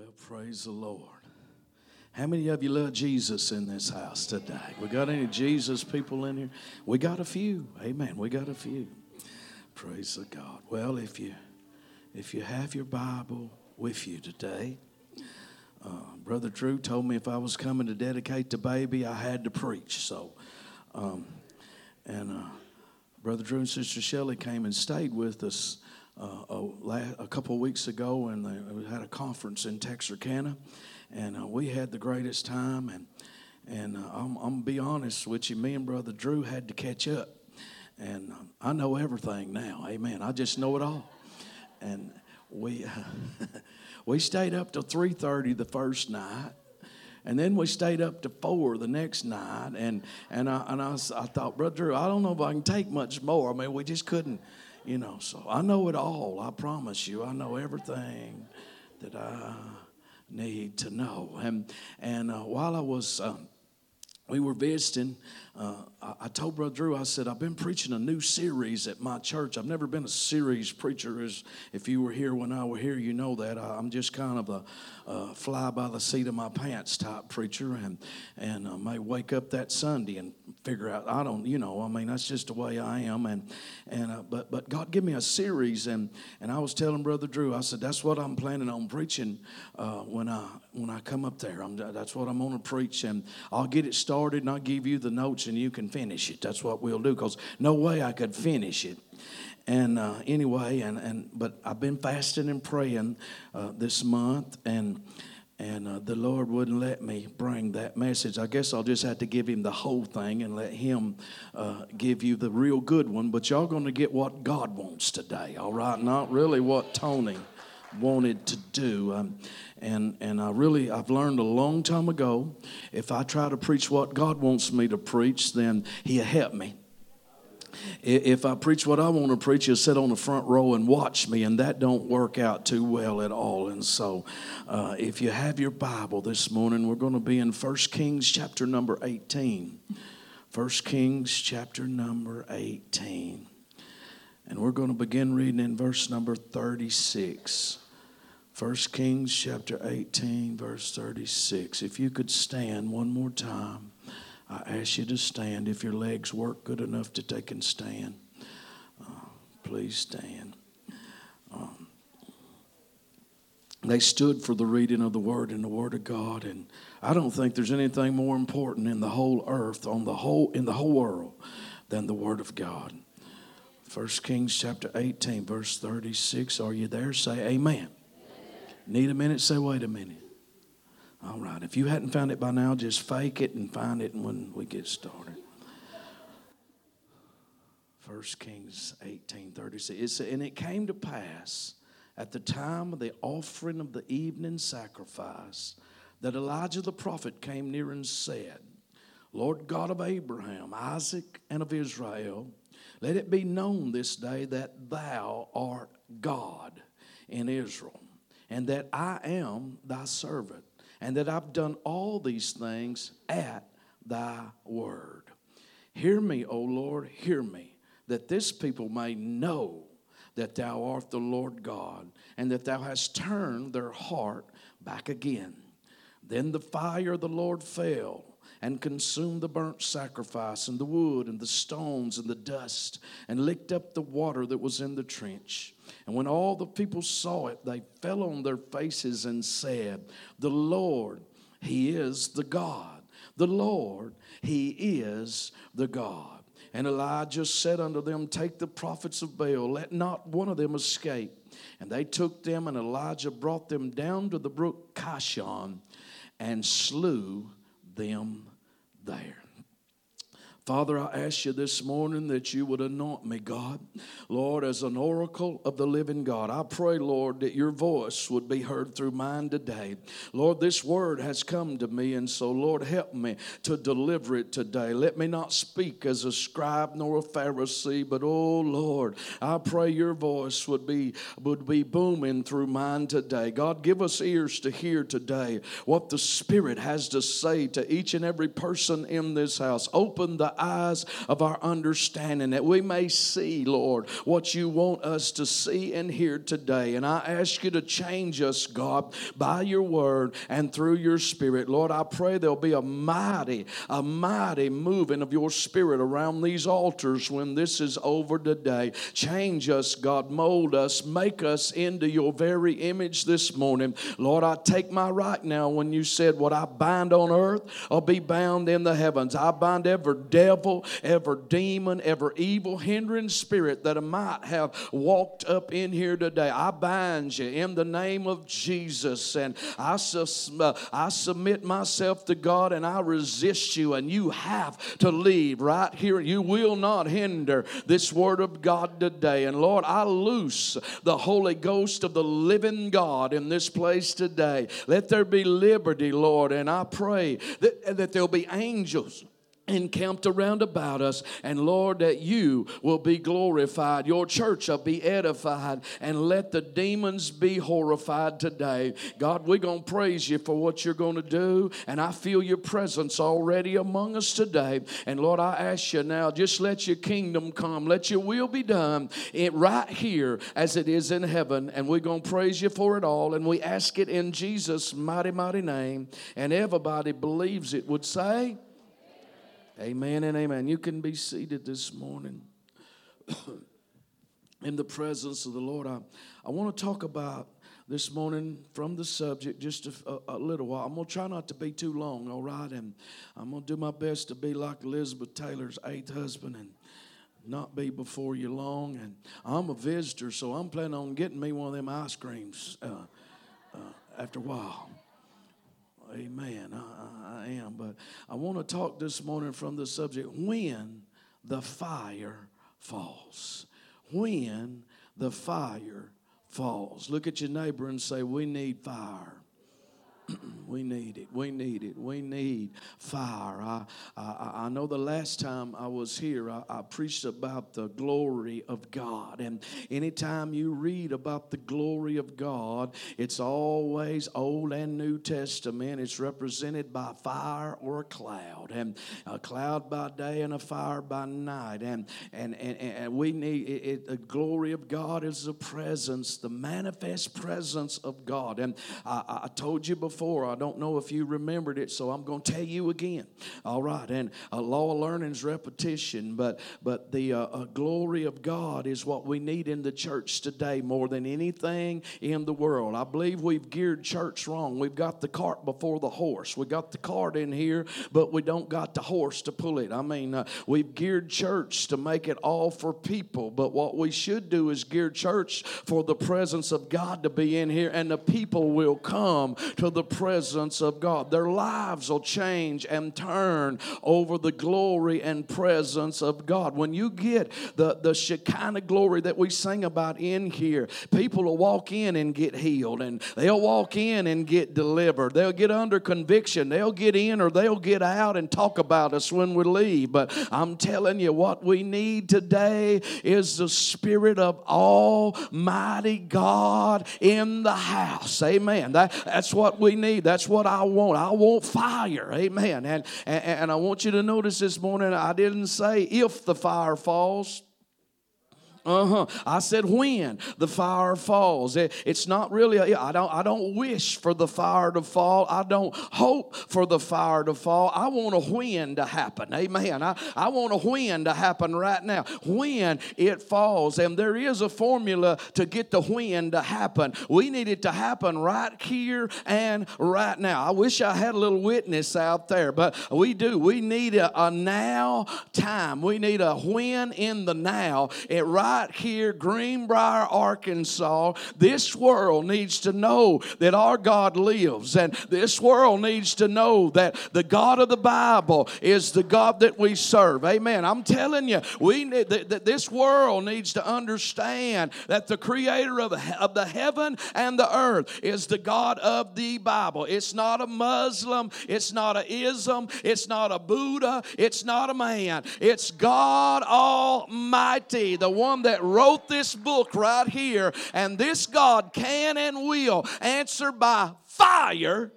Well, praise the Lord. How many of you love Jesus in this house today? We got any Jesus people in here? We got a few. Amen. We got a few. Praise the God. Well, if you if you have your Bible with you today, uh, Brother Drew told me if I was coming to dedicate the baby, I had to preach. So, um, and uh, Brother Drew and Sister Shelley came and stayed with us uh, a, a, couple of weeks ago, and they, we had a conference in Texarkana, and uh, we had the greatest time. And and uh, I'm, I'm gonna be honest with you, me and Brother Drew had to catch up, and um, I know everything now. Amen. I just know it all, and we we stayed up till three thirty the first night. And then we stayed up to four the next night, and and I and I, I thought, brother, Drew, I don't know if I can take much more. I mean, we just couldn't you know, so I know it all. I promise you, I know everything that I need to know. And and uh, while I was, um, we were visiting. Uh, I, I, told Brother Drew, I said, I've been preaching a new series at my church. I've never been a series preacher. As if you were here when I were here, you know that I, am just kind of a, fly by the seat of my pants type preacher, and and I may wake up that Sunday and figure out I don't, you know, I mean that's just the way I am, and and uh, but but God give me a series, and and I was telling Brother Drew, I said that's what I'm planning on preaching uh, when I when I come up there. I'm, that's what I'm going to preach, and I'll get it started, and I'll give you the notes, and you can finish it. That's what we'll do, because no way I could finish it. And uh, anyway, and and but I've been fasting and praying uh, this month, and and uh, the Lord wouldn't let me bring that message. I guess I'll just have to give him the whole thing and let him uh, give you the real good one. But y'all going to get what God wants today, all right? Not really what Tony wanted to do. Um, and and I really I've learned a long time ago, if I try to preach what God wants me to preach, then He'll help me. If I preach what I want to preach, you'll sit on the front row and watch me, and that don't work out too well at all. And so, uh, if you have your Bible this morning, we're going to be in 1 Kings chapter number 18. 1 Kings chapter number 18. And we're going to begin reading in verse number 36. 1 Kings chapter 18, verse 36. If you could stand one more time. I ask you to stand. If your legs work good enough to take and stand, uh, please stand. Um, they stood for the reading of the word and the word of God, and I don't think there's anything more important in the whole earth, on the whole in the whole world, than the word of God. 1 Kings chapter 18, verse 36. Are you there? Say amen. Need a minute? Say wait a minute. All right. If you hadn't found it by now, just fake it and find it when we get started. 1 Kings 18 36. and it came to pass at the time of the offering of the evening sacrifice that Elijah the prophet came near and said, Lord God of Abraham, Isaac, and of Israel, let it be known this day that thou art God in Israel, and that I am thy servant and that I've done all these things at thy word. Hear me, O Lord, hear me, that this people may know that thou art the Lord God, and that thou hast turned their heart back again. Then the fire of the Lord fell and consumed the burnt sacrifice and the wood and the stones and the dust and licked up the water that was in the trench. And when all the people saw it, they fell on their faces and said, The Lord, He is the God. The Lord, He is the God. And Elijah said unto them, Take the prophets of Baal, let not one of them escape. And they took them, and Elijah brought them down to the brook Kishon and slew them there. Father, I ask you this morning that you would anoint me, God, Lord, as an oracle of the living God. I pray, Lord, that your voice would be heard through mine today. Lord, this word has come to me, and so, Lord, help me to deliver it today. Let me not speak as a scribe nor a Pharisee, but oh Lord, I pray your voice would be would be booming through mine today. God, give us ears to hear today what the Spirit has to say to each and every person in this house. Open the eyes of our understanding that we may see, Lord, what you want us to see and hear today. And I ask you to change us, God, by your word and through your spirit. Lord, I pray there'll be a mighty, a mighty moving of your spirit around these altars when this is over today. Change us, God, mold us, make us into your very image this morning. Lord, I take my right now when you said, What I bind on earth I'll be bound in the heavens. I bind every devil, every demon, every evil hindering spirit that might have walked up in here today. I bind you in the name of Jesus and I, uh, I submit myself to God and I resist you, and you have to leave right here. You will not hinder this word of God today. And Lord, I loose the Holy Ghost of the living God in this place today. Let there be liberty, Lord, and I pray that, that there'll be angels encamped around about us. And Lord, that you will be glorified, your church will be edified, and let the demons be horrified today. God, we're going to praise you for what you're going to do, and I feel your presence already among us today. And Lord, I ask you now, just let your kingdom come, let your will be done it right here as it is in heaven. And we're going to praise you for it all, and we ask it in Jesus' mighty, mighty name. And everybody believes it would say, Amen and amen. You can be seated this morning in the presence of the Lord. I, I want to talk about this morning from the subject just a, a, little while. I'm going to try not to be too long, all right? And I'm going to do my best to be like Elizabeth Taylor's eighth husband and not be before you long. And I'm a visitor, so I'm planning on getting me one of them ice creams uh, uh, after a while. Amen. I, I am. But I want to talk this morning from the subject when the fire falls. When the fire falls. Look at your neighbor and say, We need fire. we need it. We need it. We need fire. I, I, I know the last time I was here, I, I, preached about the glory of God. And anytime you read about the glory of God, it's always Old and New Testament. It's represented by fire or a cloud, and a cloud by day and a fire by night. And and and, and we need it, it, the glory of God is the presence, the manifest presence of God. And I, I told you before before. I don't know if you remembered it, so I'm going to tell you again. All right, and a law of learning is repetition, but but the uh, uh, glory of God is what we need in the church today more than anything in the world. I believe we've geared church wrong. We've got the cart before the horse. We got the cart in here, but we don't got the horse to pull it. I mean, uh, we've geared church to make it all for people, but what we should do is gear church for the presence of God to be in here, and the people will come to the presence of God. Their lives will change and turn over the glory and presence of God. When you get the, the Shekinah glory that we sing about in here, people will walk in and get healed, and they'll walk in and get delivered. They'll get under conviction. They'll get in or they'll get out and talk about us when we leave. But I'm telling you, what we need today is the Spirit of Almighty God in the house. Amen. That, that's what we need. That's what I want. I want fire. Amen. And, and, and I want you to notice this morning, I didn't say if the fire falls. Uh huh. I said when the fire falls. It, it's not really. A, I don't. I don't wish for the fire to fall. I don't hope for the fire to fall. I want a when to happen. Amen. I, I want a when to happen right now. When it falls, and there is a formula to get the when to happen. We need it to happen right here and right now. I wish I had a little witness out there, but we do. We need a, a now time. We need a when in the now. It right right here, Greenbrier, Arkansas, this world needs to know that our God lives. And this world needs to know that the God of the Bible is the God that we serve. Amen. I'm telling you, we need, that this world needs to understand that the creator of, of the heaven and the earth is the God of the Bible. It's not a Muslim, it's not a ism, it's not a Buddha, it's not a man. It's God Almighty, the one that wrote this book right here. And this God can and will answer by fire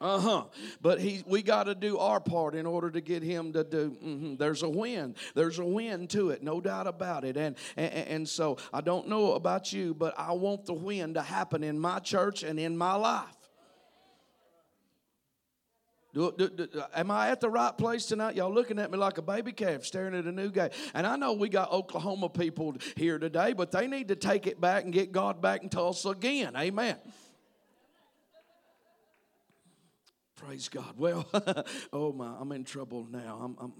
Uh huh. But he, we got to do our part in order to get him to do. Mm-hmm. There's a win. There's a win to it, no doubt about it. And, and and so I don't know about you, but I want the win to happen in my church and in my life. Do, do, do, am I at the right place tonight? Y'all looking at me like a baby calf staring at a new guy. And I know we got Oklahoma people here today, but they need to take it back and get God back in Tulsa again. Amen. Praise God. Well, oh my, I'm in trouble now. I'm, I'm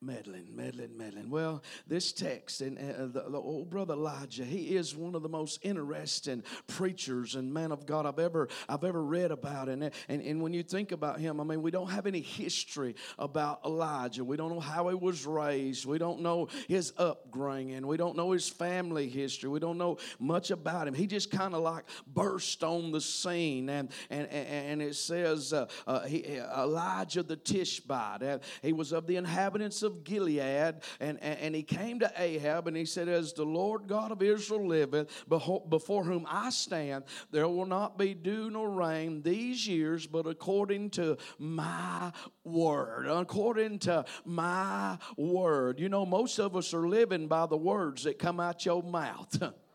meddling, meddling, meddling. Well, this text and uh, the, the, old brother Elijah, he is one of the most interesting preachers and man of God I've ever I've ever read about. And, and and when you think about him, I mean, we don't have any history about Elijah. We don't know how he was raised. We don't know his upbringing. We don't know his family history. We don't know much about him. He just kind of like burst on the scene, and and and it says uh, uh, he, Elijah the Tishbite. Uh, he was of the inhabitants of of Gilead, and, and, and he came to Ahab and he said, As the Lord God of Israel liveth, before whom I stand, there will not be dew nor rain these years, but according to my word. According to my word. You know, most of us are living by the words that come out your mouth.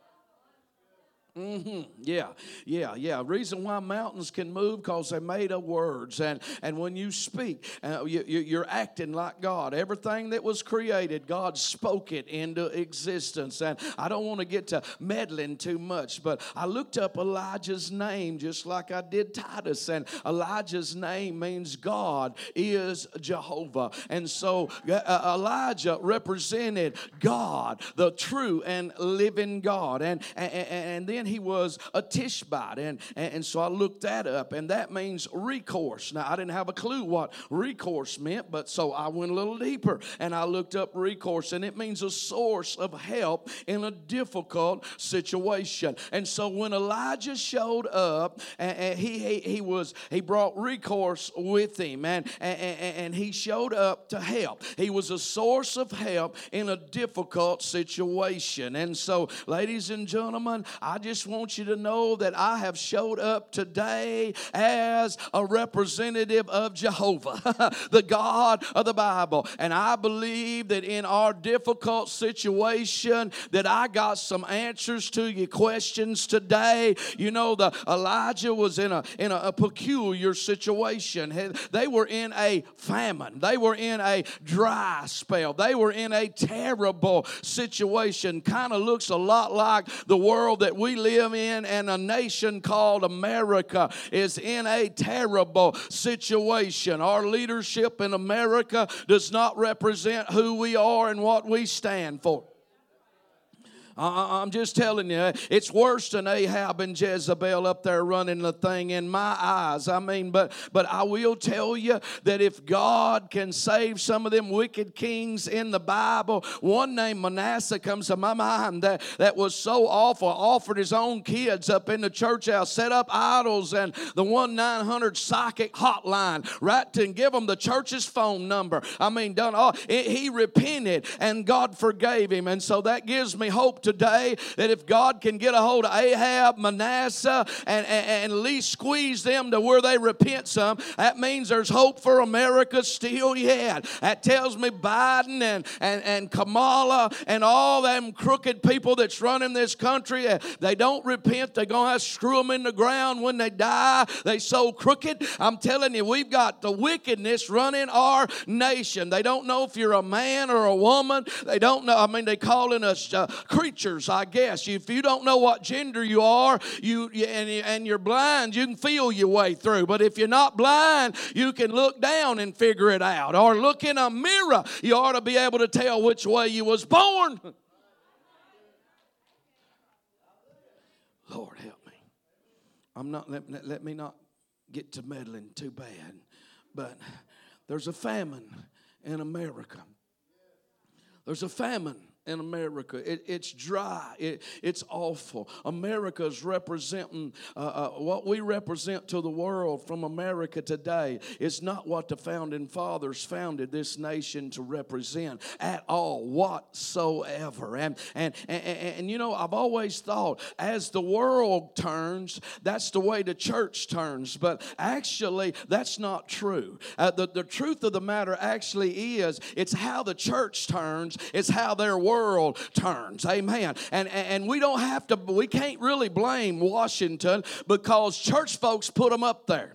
Mm-hmm. Yeah, yeah, yeah. Reason why mountains can move because they're made of words, and and when you speak, uh, you, you're acting like God. Everything that was created, God spoke it into existence. And I don't want to get to meddling too much, but I looked up Elijah's name just like I did Titus, and Elijah's name means God is Jehovah, and so uh, Elijah represented God, the true and living God, and and, and then he was a Tishbite. And, and so I looked that up, and that means recourse. Now, I didn't have a clue what recourse meant, but so I went a little deeper and I looked up recourse, and it means a source of help in a difficult situation. And so when Elijah showed up, and, he, he, he was he brought recourse with him, and, and, and he showed up to help. He was a source of help in a difficult situation. And so, ladies and gentlemen, I just just want you to know that I have showed up today as a representative of Jehovah, the God of the Bible. And I believe that in our difficult situation that I got some answers to your questions today. You know, the Elijah was in a in a, a peculiar situation. They were in a famine. They were in a dry spell. They were in a terrible situation. Kind of looks a lot like the world that we live in, and a nation called America is in a terrible situation. Our leadership in America does not represent who we are and what we stand for. I'm just telling you, it's worse than Ahab and Jezebel up there running the thing in my eyes. I mean, but but I will tell you that if God can save some of them wicked kings in the Bible, one named Manasseh comes to my mind that, that was so awful, offered his own kids up in the church house, set up idols and the 1 900 psychic hotline, right? To give them the church's phone number. I mean, done all. He repented and God forgave him. And so that gives me hope today that if God can get a hold of Ahab, Manasseh, and, and, and at least squeeze them to where they repent some, that means there's hope for America still yet. That tells me Biden and, and, and Kamala and all them crooked people that's running this country, eh, they don't repent. They're going to screw them in the ground when they die. They so crooked. I'm telling you, we've got the wickedness running our nation. They don't know if you're a man or a woman. They don't know. I mean, they calling us uh, creatures I guess. If you don't know what gender you are, you and, and you're blind, you can feel your way through. But if you're not blind, you can look down and figure it out. Or look in a mirror, you ought to be able to tell which way you was born. Lord help me. I'm not let, let me not get to meddling too bad. But there's a famine in America. There's a famine in America. It, it's dry. It, it's awful. America is representing uh, uh, what we represent to the world from America today. Is not what the founding fathers founded this nation to represent at all, whatsoever. And and and, and, and you know, I've always thought as the world turns, that's the way the church turns. But actually, that's not true. Uh, the, the truth of the matter actually is it's how the church turns. It's how their world world turns. Amen. And, and we don't have to, we can't really blame Washington because church folks put them up there.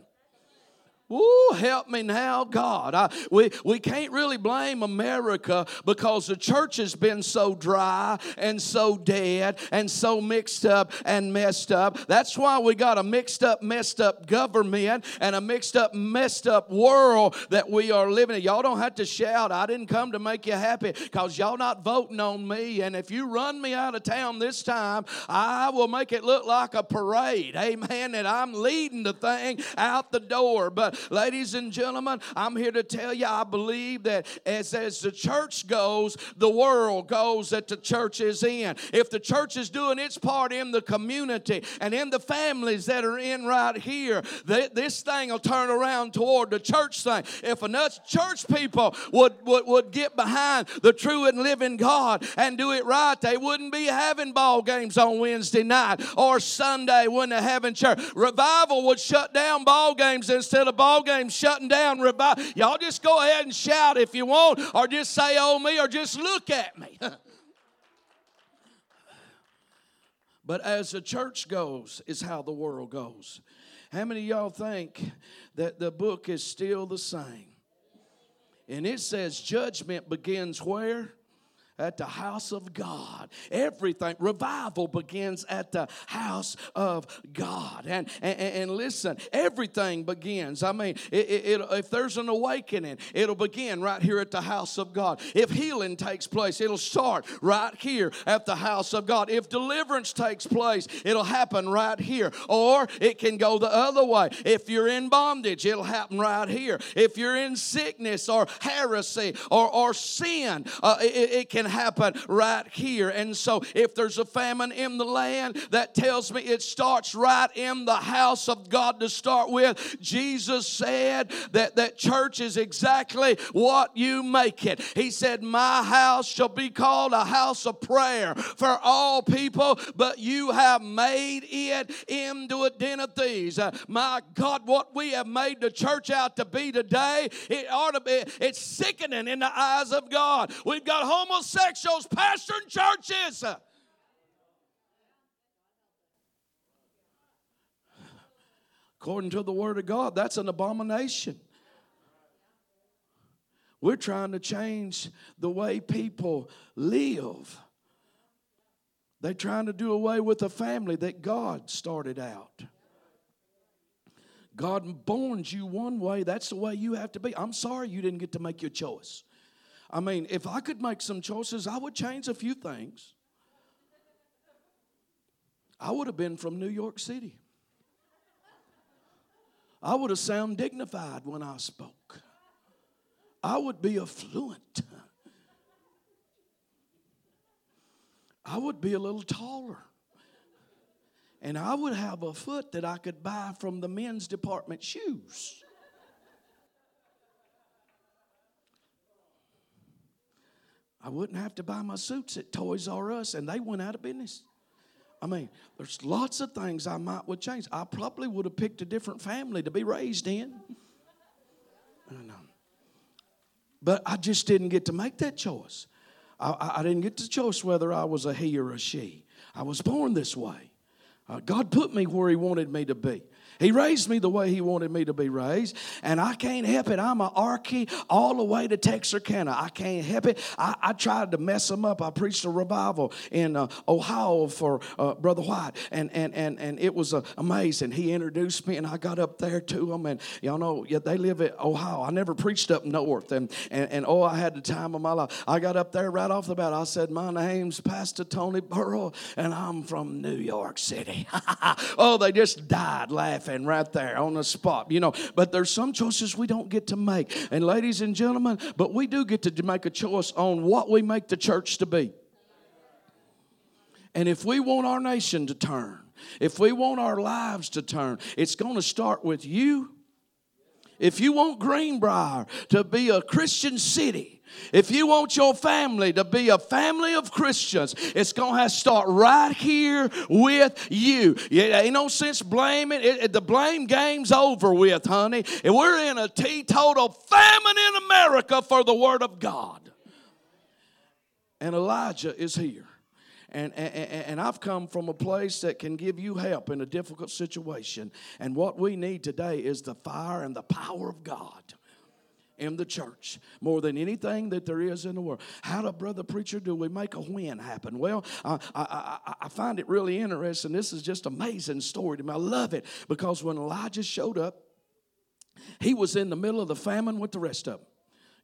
Ooh, help me now, God. I, we, we can't really blame America because the church has been so dry and so dead and so mixed up and messed up. That's why we got a mixed up, messed up government and a mixed up, messed up world that we are living in. Y'all don't have to shout. I didn't come to make you happy because y'all not voting on me. And if you run me out of town this time, I will make it look like a parade. Amen. That I'm leading the thing out the door. But Ladies and gentlemen, I'm here to tell you I believe that as, as the church goes, the world goes that the church is in. If the church is doing its part in the community and in the families that are in right here, this thing will turn around toward the church thing. If enough church people would, would, would get behind the true and living God and do it right, they wouldn't be having ball games on Wednesday night or Sunday when they're having church. Revival would shut down ball games instead of ball ball game shutting down. Y'all just go ahead and shout if you want, or just say, oh, me, or just look at me. but as the church goes, is how the world goes. How many y'all think that the book is still the same? And it says judgment begins where? At the house of God. Everything, revival begins at the house of God. And, and, and listen, everything begins. I mean, it, it, if there's an awakening, it'll begin right here at the house of God. If healing takes place, it'll start right here at the house of God. If deliverance takes place, it'll happen right here. Or it can go the other way. If you're in bondage, it'll happen right here. If you're in sickness or heresy or, or sin, uh, it, it can happen right here. And so, if there's a famine in the land, that tells me it starts right in the house of God to start with. Jesus said that that church is exactly what you make it. He said, My house shall be called a house of prayer for all people, but you have made it into a den of thieves. Uh, my God, what we have made the church out to be today, it ought to be, it's sickening in the eyes of God. We've got homosexuals homosexuals pastoring churches. According to the Word of God, that's an abomination. We're trying to change the way people live. They're trying to do away with the family that God started out. God borns you one way, that's the way you have to be. I'm sorry you didn't get to make your choice. I mean, if I could make some choices, I would change a few things. I would have been from New York City. I would have sounded dignified when I spoke. I would be affluent. I would be a little taller. And I would have a foot that I could buy from the men's department shoes. I wouldn't have to buy my suits at Toys R Us, and they went out of business. I mean, there's lots of things I might would change. I probably would have picked a different family to be raised in. I. But I just didn't get to make that choice. I, I, didn't get the choice whether I was a he or a she. I was born this way. Uh, God put me where He wanted me to be. He raised me the way He wanted me to be raised, and I can't help it. I'm an Arkie all the way to Texarkana. I can't help it. I, I tried to mess them up. I preached a revival in uh, Ohio for uh, Brother White, and, and, and, and it was uh, amazing. He introduced me, and I got up there to them, and y'all know yeah, they live in Ohio. I never preached up north, and, and, and oh, I had the time of my life. I got up there right off the bat. I said, My name's Pastor Tony Burrow, and I'm from New York City. oh, they just died laughing laughing right there on the spot, you know. But there's some choices we don't get to make. And ladies and gentlemen, but we do get to make a choice on what we make the church to be. And if we want our nation to turn, if we want our lives to turn, it's going to start with you. If you want Greenbrier to be a Christian city, if you want your family to be a family of Christians, it's going to have to start right here with you. It ain't no sense blaming. It, it, the blame game's over with, honey. And we're in a teetotal famine in America for the Word of God. And Elijah is here. And, and, and, I've come from a place that can give you help in a difficult situation. And what we need today is the fire and the power of God in the church more than anything that there is in the world. How do, brother preacher, do we make a win happen? Well, I, I, I find it really interesting. This is just amazing story to me. I love it because when Elijah showed up, he was in the middle of the famine with the rest of them.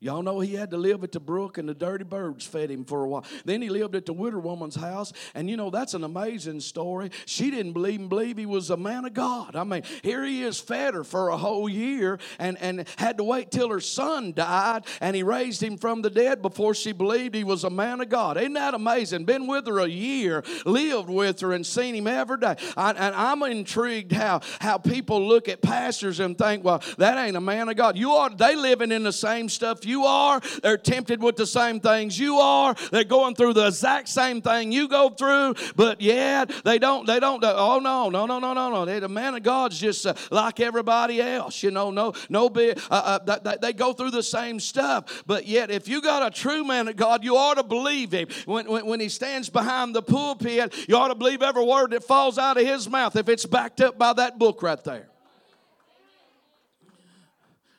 Y'all know he had to live at the brook and the dirty birds fed him for a while. Then he lived at the widow woman's house. And you know, that's an amazing story. She didn't believe believe he was a man of God. I mean, here he is fed her for a whole year and, and had to wait till her son died and he raised him from the dead before she believed he was a man of God. Isn't that amazing? Been with her a year, lived with her and seen him every day. I, and I'm intrigued how, how people look at pastors and think, well, that ain't a man of God. You are they living in the same stuff you you are. They're tempted with the same things you are. They're going through the exact same thing you go through, but yet they don't, they don't, oh no, no, no, no, no, no. The man of God's just uh, like everybody else, you know, no, no big, uh, uh, they, they go through the same stuff, but yet if you got a true man of God, you ought to believe him. When, when, when he stands behind the pulpit, you ought to believe every word that falls out of his mouth if it's backed up by that book right there.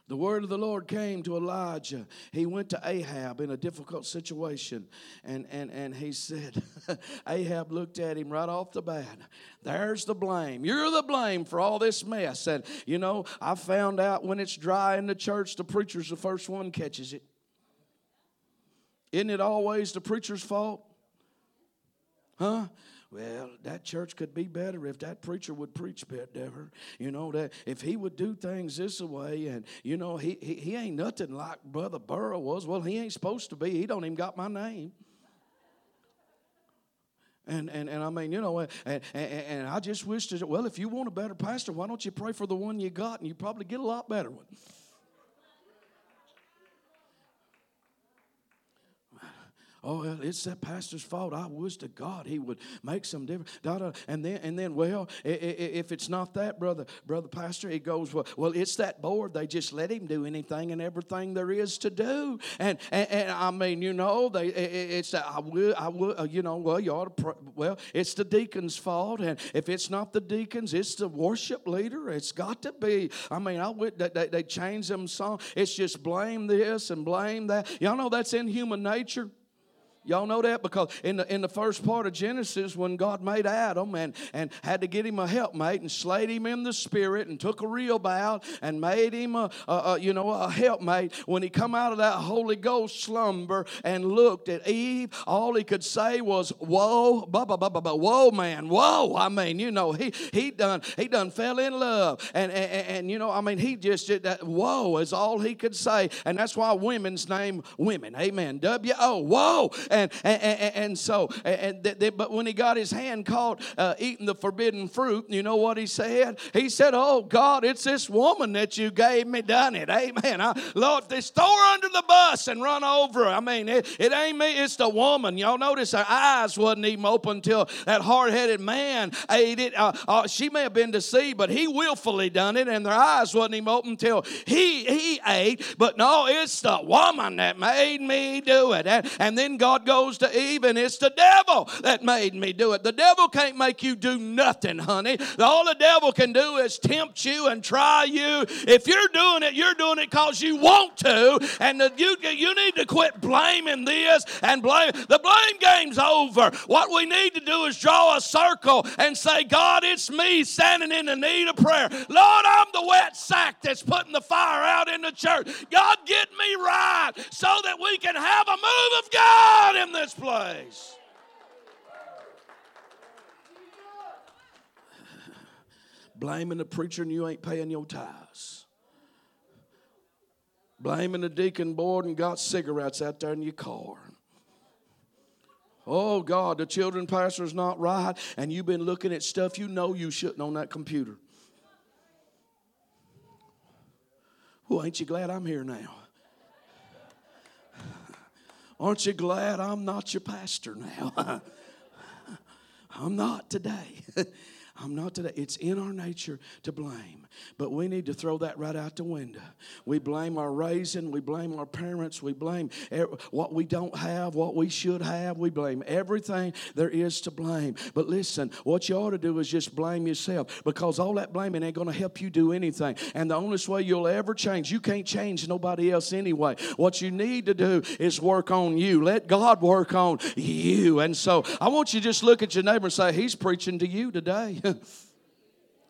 The word of the Lord came to Elijah. He went to Ahab in a difficult situation, and, and, and he said, Ahab looked at him right off the bat. There's the blame. You're the blame for all this mess. And, you know, I found out when it's dry in the church, the preacher's the first one catches it. Isn't it always the preacher's fault? Huh? Well, that church could be better if that preacher would preach better. You know, that if he would do things this way, and you know, he, he, he ain't nothing like Brother Burrow was. Well, he ain't supposed to be. He don't even got my name. And, and, and I mean, you know, and, and, and I just wish to, well, if you want a better pastor, why don't you pray for the one you got and you probably get a lot better one. Oh, it's that pastor's fault. I wish to God he would make some difference. And then, and then, well, if it's not that, brother, brother pastor, he goes, well, well, it's that board. They just let him do anything and everything there is to do. And, and, and I mean, you know, they, it's that I will, I will, uh, you know, well, you ought to, pray. well, it's the deacon's fault. And if it's not the deacons, it's the worship leader. It's got to be. I mean, I would, they, they change them song. It's just blame this and blame that. Y'all know that's in human nature. Y'all know that? Because in the, in the first part of Genesis, when God made Adam and, and had to get him a helpmate and slayed him in the spirit and took a real out and made him a, a, a, you know a helpmate, when he come out of that Holy Ghost slumber and looked at Eve, all he could say was, "Whoa, blah, whoa, man, whoa." I mean, you know, he he done he done fell in love, and and, and you know, I mean, he just did that. Whoa is all he could say, and that's why women's name women. Amen. W O. Whoa and and, and, and so, and but when he got his hand caught uh, eating the forbidden fruit, you know what he said? He said, "Oh God, it's this woman that you gave me done it." Amen. I, Lord, they throw her under the bus and run over her. I mean, it, it ain't me; it's the woman. Y'all notice her eyes wasn't even open until that hard-headed man ate it. Uh, uh, she may have been deceived, but he willfully done it, and their eyes wasn't even open until he he ate. But no, it's the woman that made me do it. And, and then God goes to Eve, and it's the devil that made me do it. The devil can't make you do nothing, honey. All the devil can do is tempt you and try you. If you're doing it, you're doing it because you want to, and the, you, you need to quit blaming this and blame. The blame game's over. What we need to do is draw a circle and say, God, it's me standing in the need of prayer. Lord, I'm the wet sack that's putting the fire out in the church. God, get me right so that we can have a move of God in this place. Blaming the preacher and you ain't paying your tithes. Blaming the deacon board and got cigarettes out there in your car. Oh God, the children pastor's not right, and you've been looking at stuff you know you shouldn't on that computer. Well, ain't you glad I'm here now? Aren't you glad I'm not your pastor now? I'm not today. I'm not today. It's in our nature to blame. But we need to throw that right out the window. We blame our raising, we blame our parents, we blame what we don't have, what we should have, we blame everything there is to blame. But listen, what you ought to do is just blame yourself because all that blaming ain't going to help you do anything. And the only way you'll ever change, you can't change nobody else anyway. What you need to do is work on you. Let God work on you. And so I want you to just look at your neighbor and say, He's preaching to you today.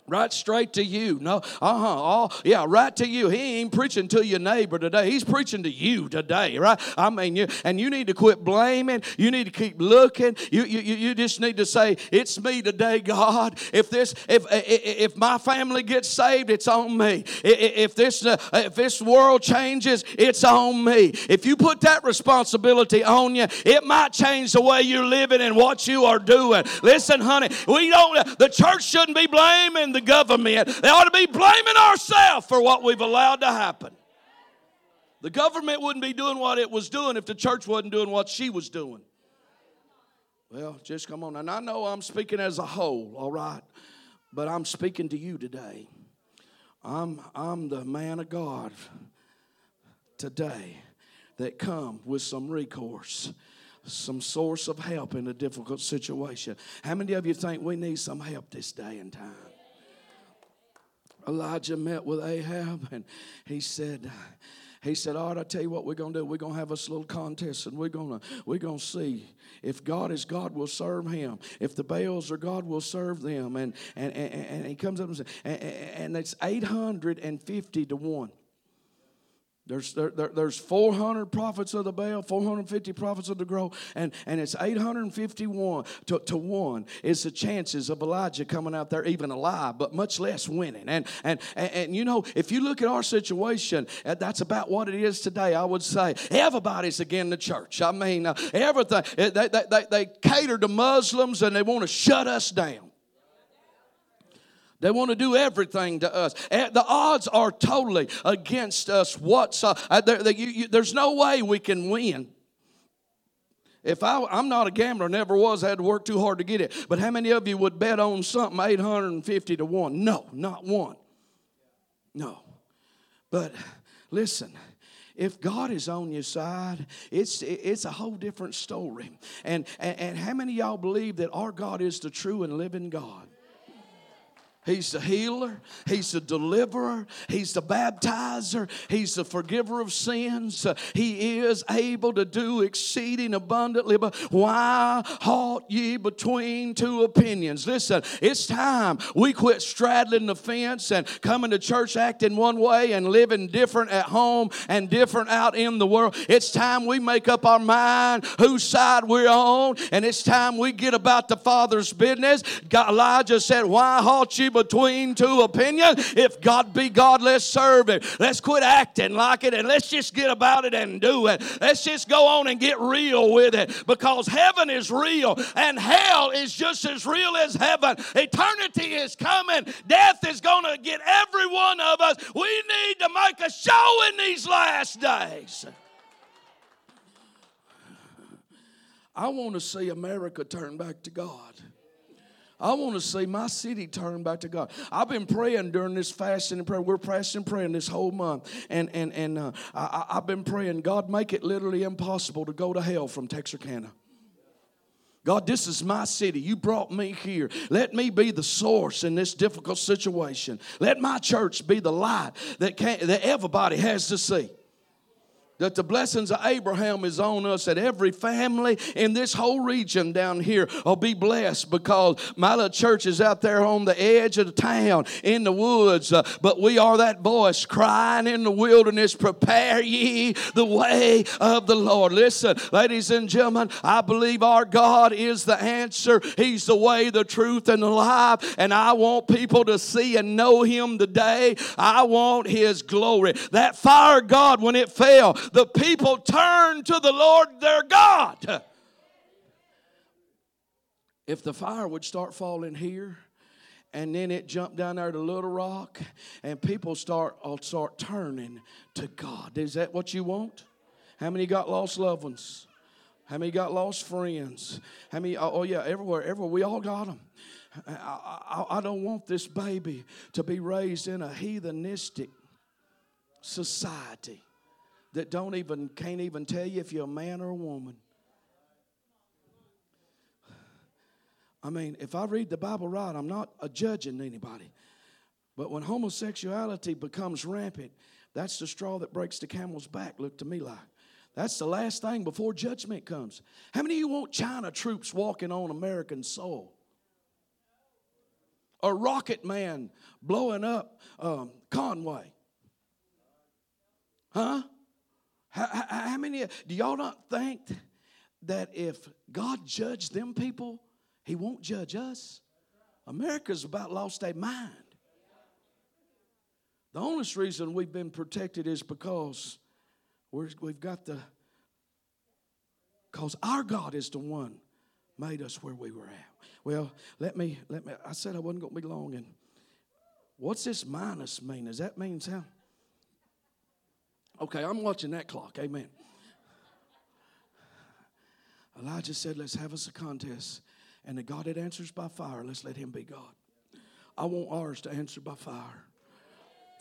Right straight to you. No, uh huh. Yeah, right to you. He ain't preaching to your neighbor today. He's preaching to you today, right? I mean, you and you need to quit blaming. You need to keep looking. You you, you just need to say, "It's me today, God. If this if if my family gets saved, it's on me. If this uh, if this world changes, it's on me. If you put that responsibility on you, it might change the way you're living and what you are doing. Listen, honey, we don't. The church shouldn't be blaming the government. They ought to be blaming ourselves for what we've allowed to happen. The government wouldn't be doing what it was doing if the church wasn't doing what she was doing. Well, just come on. And I know I'm speaking as a whole, all right? But I'm speaking to you today. I'm, I'm the man of God today that come with some recourse, some source of help in a difficult situation. How many of you think we need some help this day and time? Elijah met with Ahab and he said, he said, All right, I tell you what we're gonna do. We're gonna have us a little contest and we're gonna we're gonna see if God is God, we'll serve him. If the Baals are God, we'll serve them. And and, and, and he comes up and says, and, and it's 850 to 1. There's, there, there, there's 400 prophets of the Baal, 450 prophets of the grove, and, and it's 851 to, to 1 is the chances of Elijah coming out there even alive, but much less winning. And, and, and, and you know, if you look at our situation, uh, that's about what it is today, I would say. Everybody's again the church. I mean, uh, everything. They, they, they, they cater to Muslims and they want to shut us down. They want to do everything to us. The odds are totally against us. What's uh, there, you, you, there's no way we can win. If I, I'm not a gambler, never was, I had to work too hard to get it. But how many of you would bet on something 850 to 1? No, not one. No. But listen, if God is on your side, it's, it's a whole different story. And, and, and how many y'all believe that our God is the true and living God? He's the healer. He's the deliverer. He's the baptizer. He's the forgiver of sins. He is able to do exceeding abundantly. But why halt ye between two opinions? Listen, it's time we quit straddling the fence and coming to church acting one way and living different at home and different out in the world. It's time we make up our mind whose side we're on, and it's time we get about the Father's business. God, Elijah said, Why halt ye between two opinions. If God be God, let's serve Him. Let's quit acting like it and let's just get about it and do it. Let's just go on and get real with it because heaven is real and hell is just as real as heaven. Eternity is coming. Death is going to get every one of us. We need to make a show in these last days. I want to see America turn back to God. I want to see my city turn back to God. I've been praying during this fasting and prayer. We're fasting and praying this whole month, and and and uh, I, have been praying. God, make it literally impossible to go to hell from Texarkana. God, this is my city. You brought me here. Let me be the source in this difficult situation. Let my church be the light that can, that everybody has to see that the blessings of Abraham is on us, that every family in this whole region down here will be blessed because my little church is out there on the edge of the town in the woods. Uh, but we are that voice crying in the wilderness, prepare ye the way of the Lord. Listen, ladies and gentlemen, I believe our God is the answer. He's the way, the truth, and the life. And I want people to see and know Him today. I want His glory. That fire, God, when it fell, the people turned to the Lord their God. if the fire would start falling here, and then it jumped down there to Little Rock, and people start uh, start turning to God. Is that what you want? How many got lost loved ones? How many got lost friends? How many? Oh, yeah, everywhere, everywhere. We all got them. I, I, I don't want this baby to be raised in a heathenistic society that don't even can't even tell you if you're a man or a woman. I mean, if I read the Bible right, I'm not a judging anybody. But when homosexuality becomes rampant, that's the straw that breaks the camel's back, look to me like. That's the last thing before judgment comes. How many of you want China troops walking on American soil? A rocket man blowing up um, Conway? Huh? How, how, many? Do y'all not think that if God judged them people, He won't judge us? America's about lost their mind. The only reason we've been protected is because we have got the, because our God is the one made us where we were at. Well, let me, let me, I said I wasn't going to be long. And what's this minus mean? Does that mean how? Okay, I'm watching that clock. Amen. Elijah said, Let's have us a contest. And the God that answers by fire, let's let him be God. I want ours to answer by fire.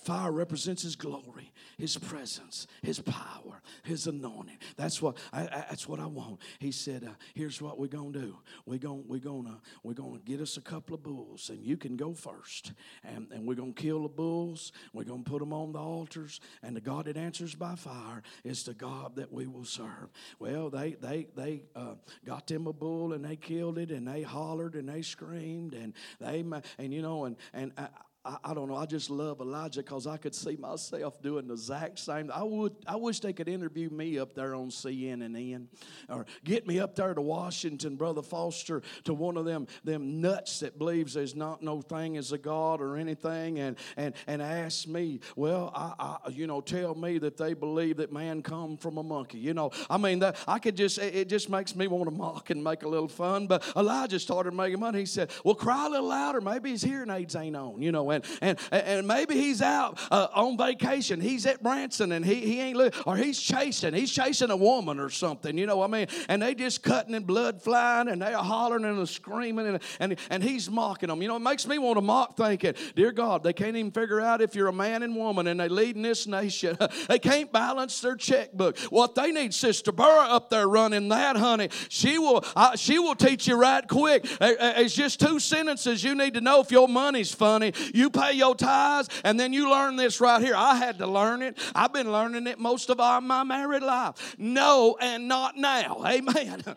Fire represents His glory, His presence, His power, His anointing. That's what I, I that's what I want. He said, uh, "Here's what we're gonna do. We're gonna we're gonna we're gonna get us a couple of bulls, and you can go first, and and we're gonna kill the bulls. We're gonna put them on the altars, and the God that answers by fire is the God that we will serve." Well, they they they uh, got them a bull, and they killed it, and they hollered, and they screamed, and they and you know, and and. I, I, I, don't know. I just love Elijah because I could see myself doing the exact same. I would. I wish they could interview me up there on CNN or get me up there to Washington, brother Foster, to one of them them nuts that believes there's not no thing as a God or anything, and and and ask me. Well, I, I you know tell me that they believe that man come from a monkey. You know, I mean that I could just it just makes me want to mock and make a little fun. But Elijah started making money. He said, "Well, cry a little louder. Maybe his hearing aids ain't on." You know and, and, and maybe he's out uh, on vacation. He's at Branson and he, he ain't, or he's chasing. He's chasing a woman or something, you know what I mean? And they just cutting and blood flying and they're hollering and screaming and, and, and he's mocking them. You know, it makes me want to mock thinking, dear God, they can't even figure out if you're a man and woman and they leading this nation. they can't balance their checkbook. What they need, Sister Burrow up there running that, honey. She will, uh, she will teach you right quick. It's just two sentences you need to know if your money's funny. You you pay your tithes, and then you learn this right here. I had to learn it. I've been learning it most of all my married life. No, and not now. Amen.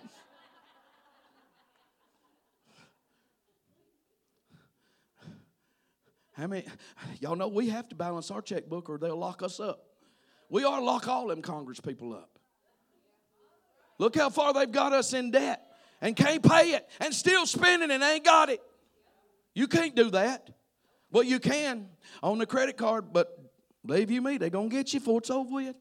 How many? Y'all know we have to balance our checkbook or they'll lock us up. We ought to lock all them Congress people up. Look how far they've got us in debt and can't pay it and still spending and ain't got it. You can't do that. Well, you can on the credit card, but believe you me, they're going to get you before it's over with.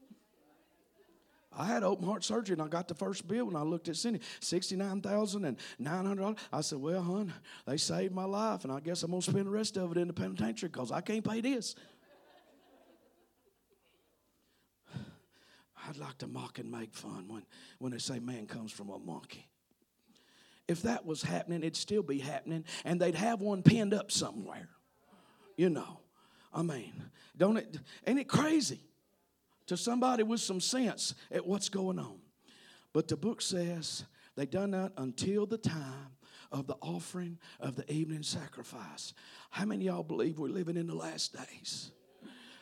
I had open heart surgery and I got the first bill and I looked at Cindy, $69,900. I said, Well, hon, they saved my life and I guess I'm going to spend the rest of it in the penitentiary because I can't pay this. I'd like to mock and make fun when, when they say man comes from a monkey. If that was happening, it'd still be happening and they'd have one pinned up somewhere you know. I mean, don't it ain't it crazy to somebody with some sense at what's going on? But the book says they done that until the time of the offering of the evening sacrifice. How many y'all believe we're living in the last days?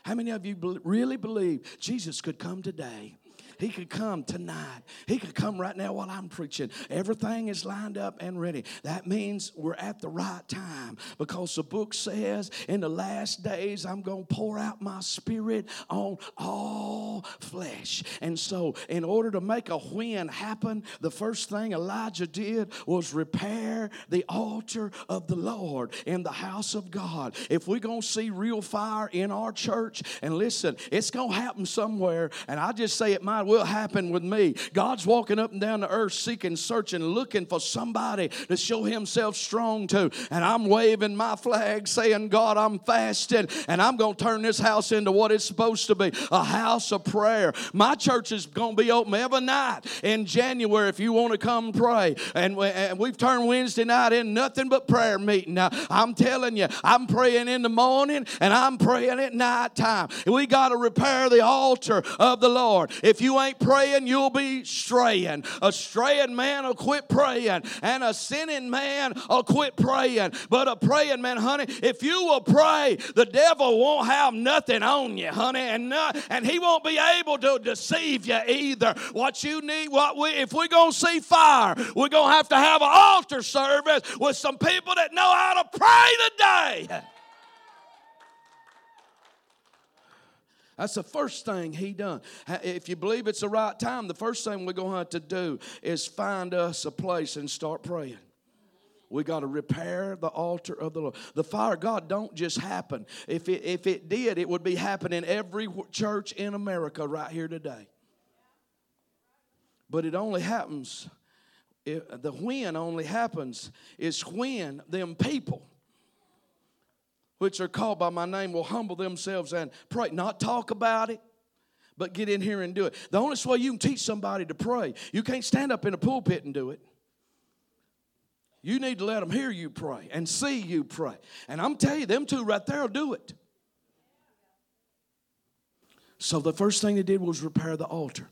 How many of you really believe Jesus could come today he could come tonight. He could come right now while I'm preaching. Everything is lined up and ready. That means we're at the right time because the book says in the last days I'm going to pour out my spirit on all flesh. And so, in order to make a when happen, the first thing Elijah did was repair the altar of the Lord in the house of God. If we're going to see real fire in our church, and listen, it's going to happen somewhere, and I just say it might Will happen with me. God's walking up and down the earth seeking, searching, looking for somebody to show himself strong to. And I'm waving my flag saying, God, I'm fasting and I'm going to turn this house into what it's supposed to be a house of prayer. My church is going to be open every night in January if you want to come pray. And, we've turned Wednesday night in nothing but prayer meeting. Now, I'm telling you, I'm praying in the morning and I'm praying at night time. We got to repair the altar of the Lord. If you ain't praying, you'll be straying. A straying man will quit praying, and a sinning man will quit praying. But a praying man, honey, if you will pray, the devil won't have nothing on you, honey, and not, and he won't be able to deceive you either. What you need, what we, if we're gonna see fire, we're gonna have to have an altar service with some people that know how to pray today. That's the first thing he done. If you believe it's the right time, the first thing we're going to have to do is find us a place and start praying. We got to repair the altar of the Lord. The fire of God don't just happen. If it, if it did, it would be happening every church in America right here today. But it only happens, the when only happens is when them people which are called by my name will humble themselves and pray. Not talk about it, but get in here and do it. The only way you can teach somebody to pray, you can't stand up in a pulpit and do it. You need to let them hear you pray and see you pray. And I'm telling you, them two right there will do it. So the first thing they did was repair the altar.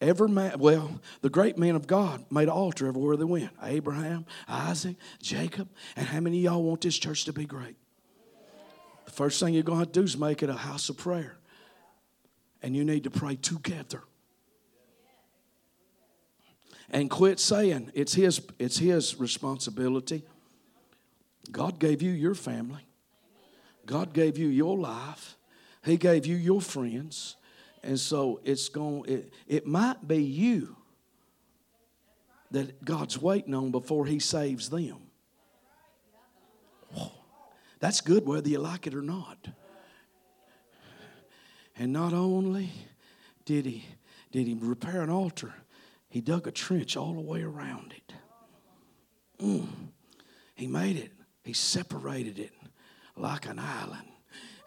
Every man, well, the great men of God made an altar everywhere they went. Abraham, Isaac, Jacob. And how many of y'all want this church to be great? First thing you're going to, to do is make it a house of prayer. And you need to pray together. And quit saying it's his, it's his responsibility. God gave you your family. God gave you your life. He gave you your friends. And so it's going it, it might be you that God's waiting on before he saves them. That's good whether you like it or not. And not only did he did he repair an altar, he dug a trench all the way around it. Mm. He made it. He separated it like an island.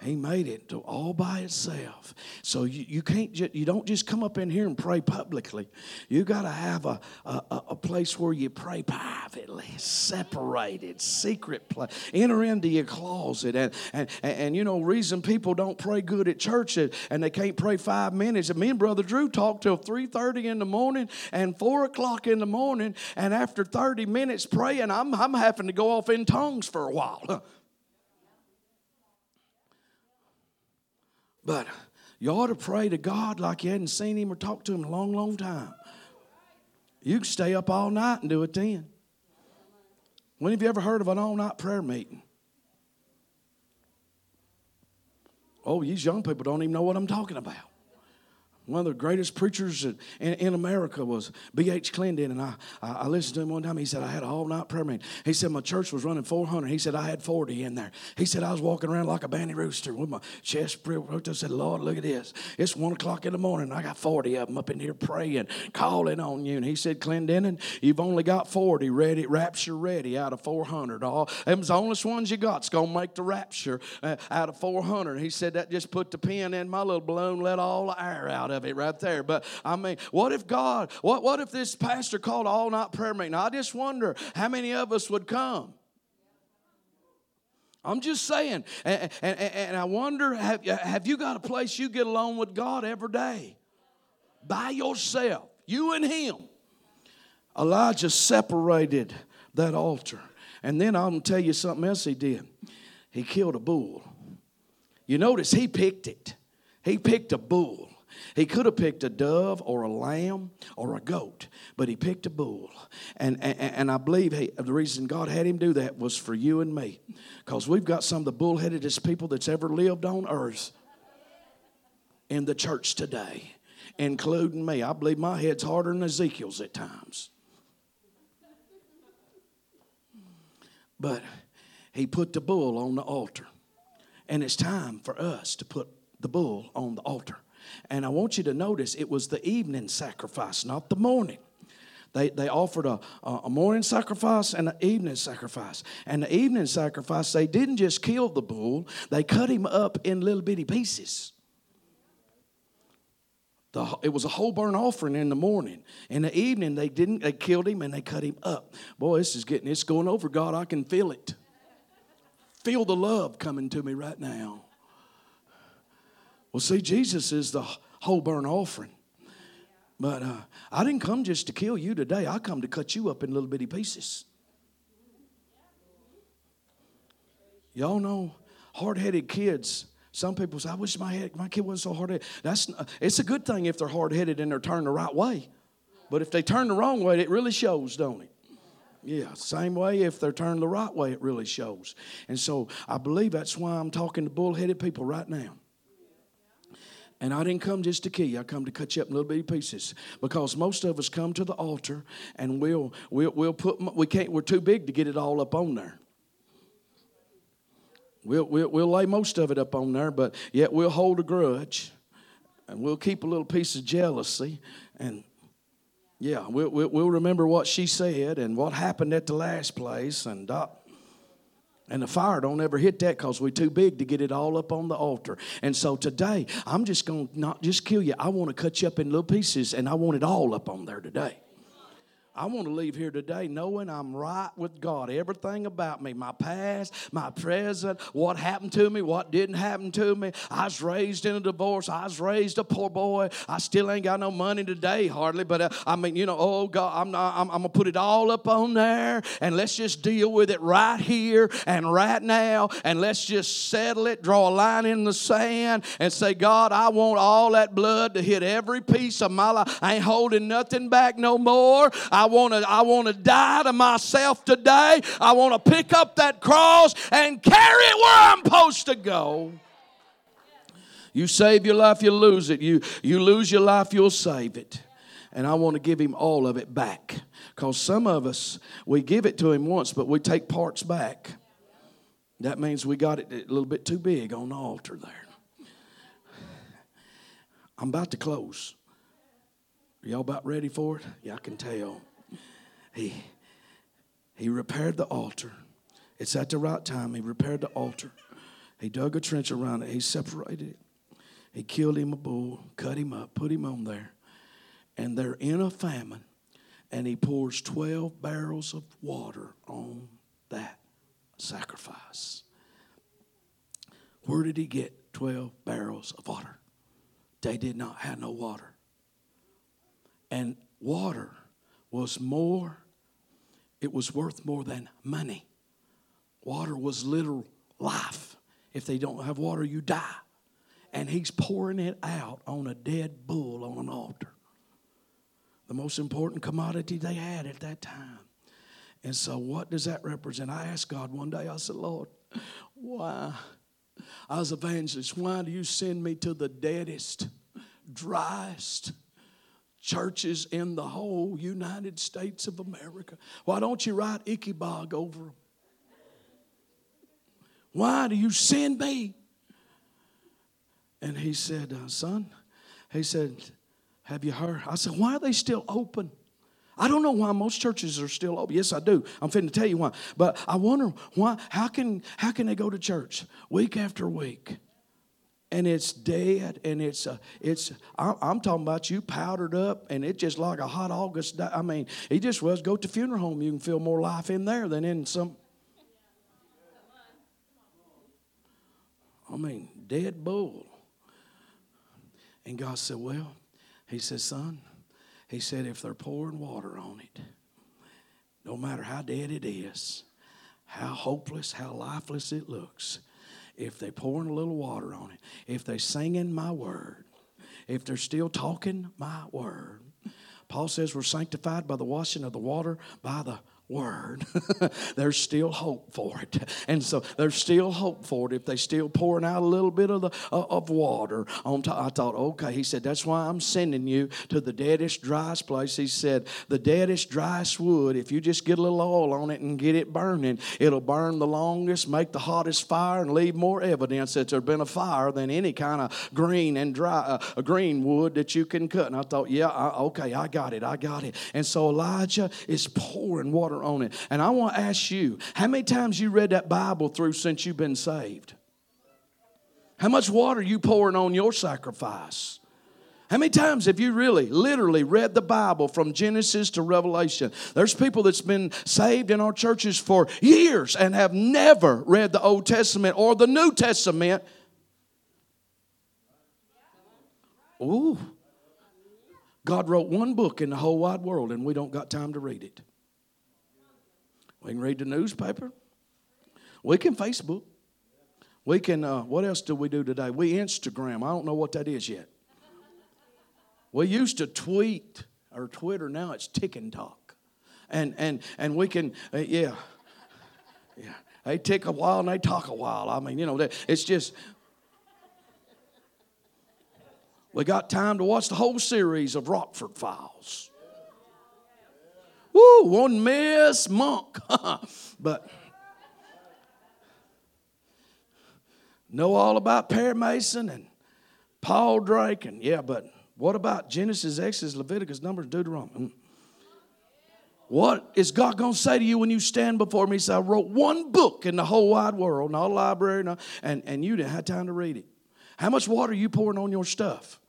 He made it all by itself. So you, you can't just, you don't just come up in here and pray publicly. You got to have a, a, a place where you pray privately, separated, secret place. Enter into your closet. And, and, and, you know, reason people don't pray good at church and they can't pray five minutes. And me and Brother Drew talked till 3.30 in the morning and 4 o'clock in the morning. And after 30 minutes praying, I'm, I'm having to go off in tongues for a while. But you ought to pray to God like you hadn't seen Him or talked to Him a long, long time. You can stay up all night and do it then. When have you ever heard of an all night prayer meeting? Oh, these young people don't even know what I'm talking about. One of the greatest preachers in, in America was B.H. Clendennen, and I, I listened to him one time. He said, I had an all night prayer meeting. He said, My church was running 400. He said, I had 40 in there. He said, I was walking around like a banty rooster with my chest spread. I said, Lord, look at this. It's one o'clock in the morning. I got 40 of them up in here praying, calling on you. And he said, Clendennen, you've only got 40 ready, rapture ready out of 400. All them was the only ones you got. It's going to make the rapture uh, out of 400. He said, That just put the pin in my little balloon, let all the air out of of it right there. But I mean, what if God, what, what if this pastor called all night prayer meeting? I just wonder how many of us would come. I'm just saying. And, and, and I wonder have, have you got a place you get alone with God every day? By yourself, you and Him. Elijah separated that altar. And then I'm going to tell you something else he did. He killed a bull. You notice he picked it. He picked a bull. He could have picked a dove or a lamb or a goat, but he picked a bull. And, and, and I believe he, the reason God had him do that was for you and me, because we've got some of the bullheadedest people that's ever lived on earth in the church today, including me. I believe my head's harder than Ezekiel's at times. But he put the bull on the altar. And it's time for us to put the bull on the altar. And I want you to notice it was the evening sacrifice, not the morning. They, they offered a, a morning sacrifice and an evening sacrifice. And the evening sacrifice, they didn't just kill the bull, they cut him up in little bitty pieces. The, it was a whole burnt offering in the morning. In the evening, they didn't. They killed him and they cut him up. Boy, this is getting. It's going over. God, I can feel it. Feel the love coming to me right now. Well, see, Jesus is the whole burnt offering. But uh, I didn't come just to kill you today. I come to cut you up in little bitty pieces. Y'all know hard-headed kids. Some people say, "I wish my head, my kid wasn't so hard-headed." That's uh, it's a good thing if they're hard-headed and they're turned the right way. But if they turn the wrong way, it really shows, don't it? Yeah, same way if they're turned the right way, it really shows. And so I believe that's why I'm talking to bullheaded people right now. And I didn't come just to kill you. I come to cut you up in little bitty pieces. Because most of us come to the altar and we'll we'll, we'll put we can't we're too big to get it all up on there. We'll, we'll, we'll lay most of it up on there, but yet we'll hold a grudge and we'll keep a little piece of jealousy. And yeah, we'll, we'll, remember what she said and what happened at the last place. And dot, and the fire don't ever hit that because we're too big to get it all up on the altar. And so today, I'm just going to not just kill you. I want to cut you up in little pieces, and I want it all up on there today. I want to leave here today knowing I'm right with God. Everything about me, my past, my present, what happened to me, what didn't happen to me. I was raised in a divorce. I was raised a poor boy. I still ain't got no money today, hardly. But uh, I mean, you know, oh God, I'm not. I'm, I'm gonna put it all up on there, and let's just deal with it right here and right now, and let's just settle it. Draw a line in the sand and say, God, I want all that blood to hit every piece of my life. I ain't holding nothing back no more. I want to I want to die to myself today. I want to pick up that cross and carry it where I'm supposed to go. You save your life, you lose it. You you lose your life, you'll save it. And I want to give him all of it back. Because some of us, we give it to him once, but we take parts back. That means we got it a little bit too big on the altar there. I'm about to close. Are y'all about ready for it? Yeah, I can tell. He, he repaired the altar. It's at the right time. He repaired the altar. He dug a trench around it. He separated it. He killed him a bull, cut him up, put him on there. And they're in a famine. And he pours 12 barrels of water on that sacrifice. Where did he get 12 barrels of water? They did not have no water. And water was more it was worth more than money. Water was literal life. If they don't have water, you die. And he's pouring it out on a dead bull on an altar. The most important commodity they had at that time. And so, what does that represent? I asked God one day, I said, Lord, why? I was evangelist, why do you send me to the deadest, driest, churches in the whole United States of America. Why don't you write Ichabod over them? Why do you send me? And he said, uh, Son, he said, Have you heard? I said, Why are they still open? I don't know why most churches are still open. Yes, I do. I'm finna tell you why. But I wonder why, how can, how can they go to church week after week? And it's dead and it's uh, it's I'm talking about you powdered up and it's just like a hot August. I mean, he just was go to funeral home. You can feel more life in there than in some. I mean, dead bull. And God said, "Well," He said, "Son," He said, "if they're pouring water on it, no matter how dead it is, how hopeless, how lifeless it looks." If they're pouring a little water on it, if they're singing my word, if they're still talking my word. Paul says we're sanctified by the washing of the water by the word, there's still hope for it. And so there's still hope for it if they still pouring out a little bit of the uh, of water on top. I thought, okay. He said, that's why I'm sending you to the deadest, driest place. He said, the deadest, driest wood, if you just get a little oil on it and get it burning, it'll burn the longest, make the hottest fire, and leave more evidence that there's been a fire than any kind of green and dry uh, green wood that you can cut. And I thought, yeah, I, okay, I got it, I got it. And so Elijah is pouring water water on it. And I want to ask you, how many times you read that Bible through since you've been saved? How much water you pouring on your sacrifice? How many times have you really, literally read the Bible from Genesis to Revelation? There's people that's been saved in our churches for years and have never read the Old Testament or the New Testament. Ooh. God wrote one book in the whole wide world and we don't got time to read it. We can read the newspaper. We can Facebook. We can, uh, what else do we do today? We Instagram. I don't know what that is yet. We used to tweet or Twitter, now it's TikTok. And, and, and we can, uh, yeah. Yeah. They tick a while and they talk a while. I mean, you know, it's just, we got time to watch the whole series of Rockford Files. Woo, one miss monk. but know all about Perry Mason and Paul Drake and yeah, but what about Genesis, Exodus, Leviticus, Numbers, Deuteronomy? Mm. What is God going to say to you when you stand before me? He said, I wrote one book in the whole wide world, not a library, not, and, and you didn't have time to read it. How much water are you pouring on your stuff?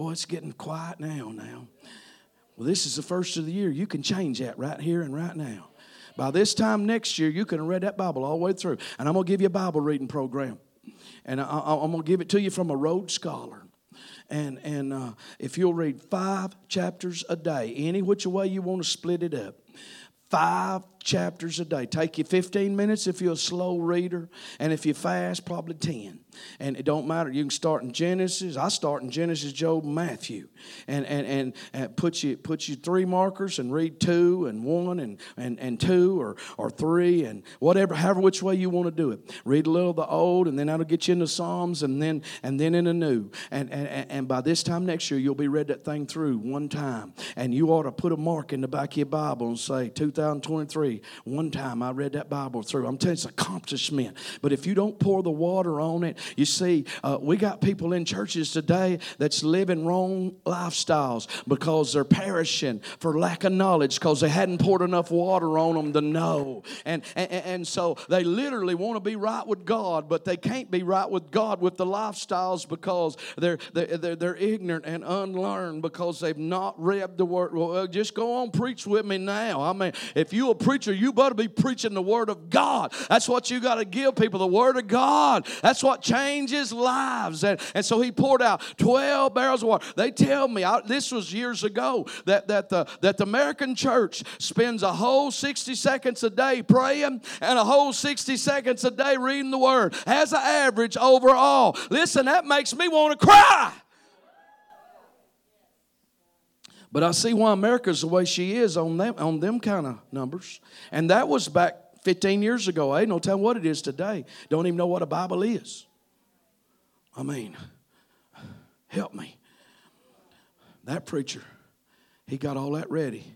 Boy, it's getting quiet now, now. Well, this is the first of the year. You can change that right here and right now. By this time next year, you can read that Bible all the way through. And I'm going to give you a Bible reading program. And I, am going to give it to you from a Rhodes Scholar. And, and uh, if you'll read five chapters a day, any which way you want to split it up, five chapters a day. Take you 15 minutes if you're a slow reader, and if you fast, probably 10 and it don't matter. You can start in Genesis. I start in Genesis, Job, Matthew, and and and, and put you put you three markers and read two and one and and, and two or or three and whatever, however which way you want to do it. Read a little of the old, and then that'll get you into Psalms, and then and then in the new. And and and by this time next year, you'll be read that thing through one time, and you ought to put a mark in the back of your Bible and say 2023. One time I read that Bible through. I'm telling you, it's accomplishment. But if you don't pour the water on it, you see, uh, we got people in churches today that's living wrong lifestyles because they're perishing for lack of knowledge because they hadn't poured enough water on them to know. And, and, and so they literally want to be right with God, but they can't be right with God with the lifestyles because they're, they're, they're ignorant and unlearned because they've not read the word. Well, just go on, preach with me now. I mean, if you're a preacher, you better be preaching the word of God. That's what you got to give people the word of God. That's what changes lives. And, and so he poured out 12 barrels of water. They tell me, I, this was years ago, that, that, the, that the American church spends a whole 60 seconds a day praying and a whole 60 seconds a day reading the word as an average overall. Listen, that makes me want to cry. But I see why America's the way she is on them, on them kind of numbers. And that was back 15 years ago. I ain't no telling what it is today. Don't even know what a Bible is. I mean, help me. That preacher, he got all that ready,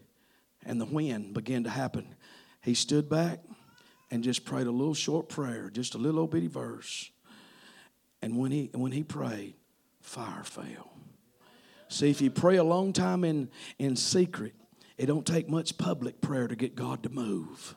and the wind began to happen. He stood back and just prayed a little short prayer, just a little old bitty verse. And when he when he prayed, fire fell. See, if you pray a long time in, in secret, it don't take much public prayer to get God to move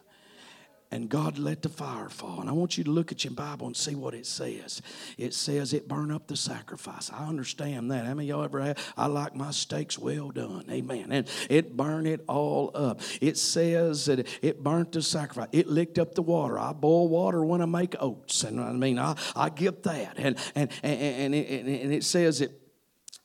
and God let the fire fall. And I want you to look at your Bible and see what it says. It says it burn up the sacrifice. I understand that. How many y'all ever have? I like my steaks well done. Amen. And it burned it all up. It says that it burnt the sacrifice. It licked up the water. I boil water when I make oats. And I mean, I, I get that. And, and, and, and, it, and it says it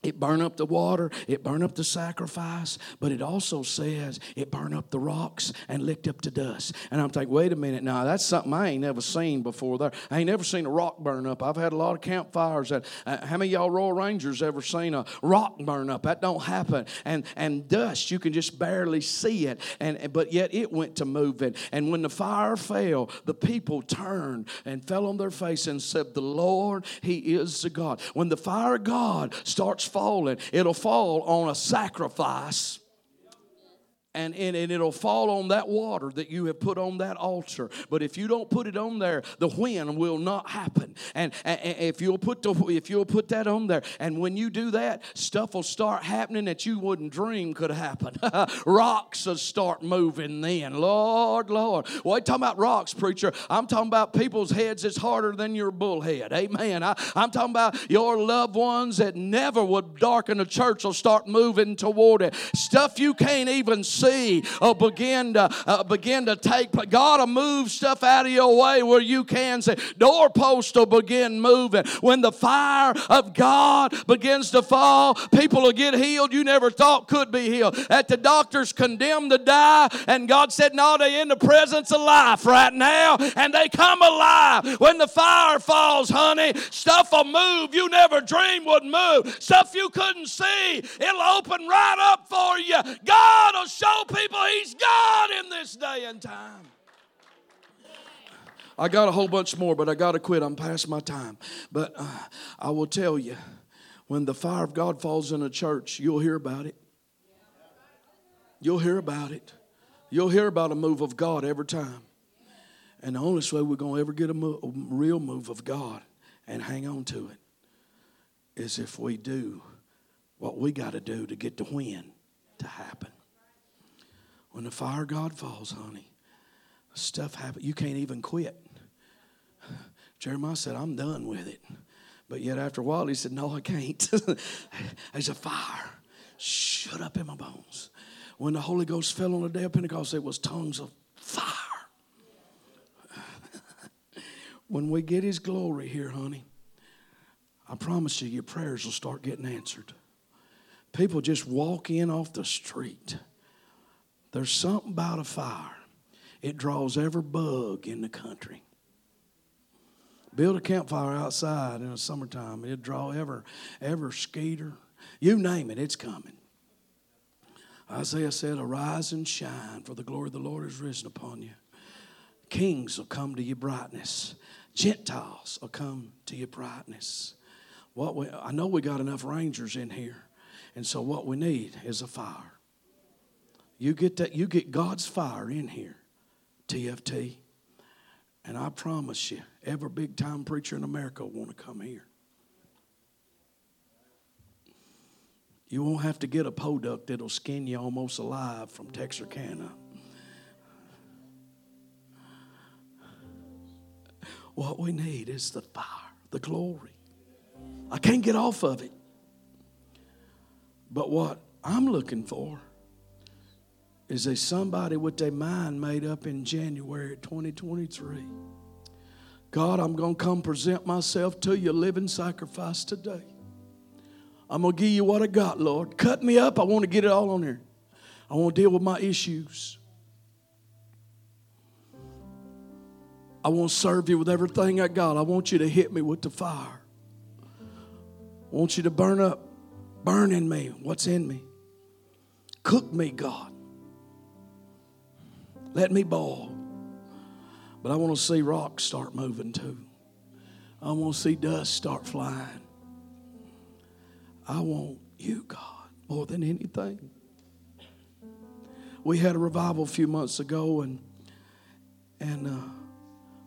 it burned up the water, it burned up the sacrifice, but it also says it burned up the rocks and licked up the dust. And I'm thinking, wait a minute, now that's something I ain't never seen before there. I ain't never seen a rock burn up. I've had a lot of campfires. That, uh, how many y'all Royal Rangers ever seen a rock burn up? That don't happen. And and dust, you can just barely see it. And but yet it went to moving. And when the fire fell, the people turned and fell on their face and said, The Lord, He is the God. When the fire God starts falling, it'll fall on a sacrifice and, and, and it'll fall on that water that you have put on that altar. But if you don't put it on there, the wind will not happen. And, and, and if you'll put the if you'll put that on there, and when you do that, stuff will start happening that you wouldn't dream could happen. rocks will start moving then. Lord, Lord. Well, I'm talking about rocks, preacher. I'm talking about people's heads that's harder than your bullhead. Amen. I, I'm talking about your loved ones that never would darken the church will start moving toward it. Stuff you can't even see see uh, begin to uh, begin to take God will move stuff out of your way where you can say doorposts will begin moving. When the fire of God begins to fall people will get healed you never thought could be healed. That the doctors condemned to die and God said no they're in the presence of life right now and they come alive. When the fire falls honey stuff will move you never dreamed would move. Stuff you couldn't see it'll open right up for you. God will show show people He's God in this day and time. I got a whole bunch more, but I got to quit. I'm past my time. But uh, I will tell you, when the fire of God falls in a church, you'll hear about it. You'll hear about it. You'll hear about a move of God every time. And the only way we're going to ever get a, move, a real move of God and hang on to it is if we do what we got to do to get the win to happen. When the fire God falls, honey, stuff happens. You can't even quit. Jeremiah said, I'm done with it. But yet after a while, he said, No, I can't. There's a fire. Shut up in my bones. When the Holy Ghost fell on the day of Pentecost, it was tongues of fire. when we get His glory here, honey, I promise you, your prayers will start getting answered. People just walk in off the street there's something about a fire. It draws every bug in the country. Build a campfire outside in the summertime. It'll draw ever, ever skeeter. You name it, it's coming. Isaiah said, Arise and shine, for the glory of the Lord is risen upon you. Kings will come to your brightness. Gentiles will come to your brightness. What we, I know we got enough rangers in here, and so what we need is a fire. You get that, you get God's fire in here, TFT. And I promise you, every big time preacher in America will want to come here. You won't have to get a podunk that'll skin you almost alive from Texarkana. What we need is the fire, the glory. I can't get off of it. But what I'm looking for is there somebody with their mind made up in January 2023? God, I'm going to come present myself to you, living sacrifice today. I'm going to give you what I got, Lord. Cut me up. I want to get it all on there. I want to deal with my issues. I want to serve you with everything I got. I want you to hit me with the fire. I want you to burn up, burn in me what's in me. Cook me, God. Let me boil. But I want to see rocks start moving too. I want to see dust start flying. I want you, God, more than anything. We had a revival a few months ago, and and uh,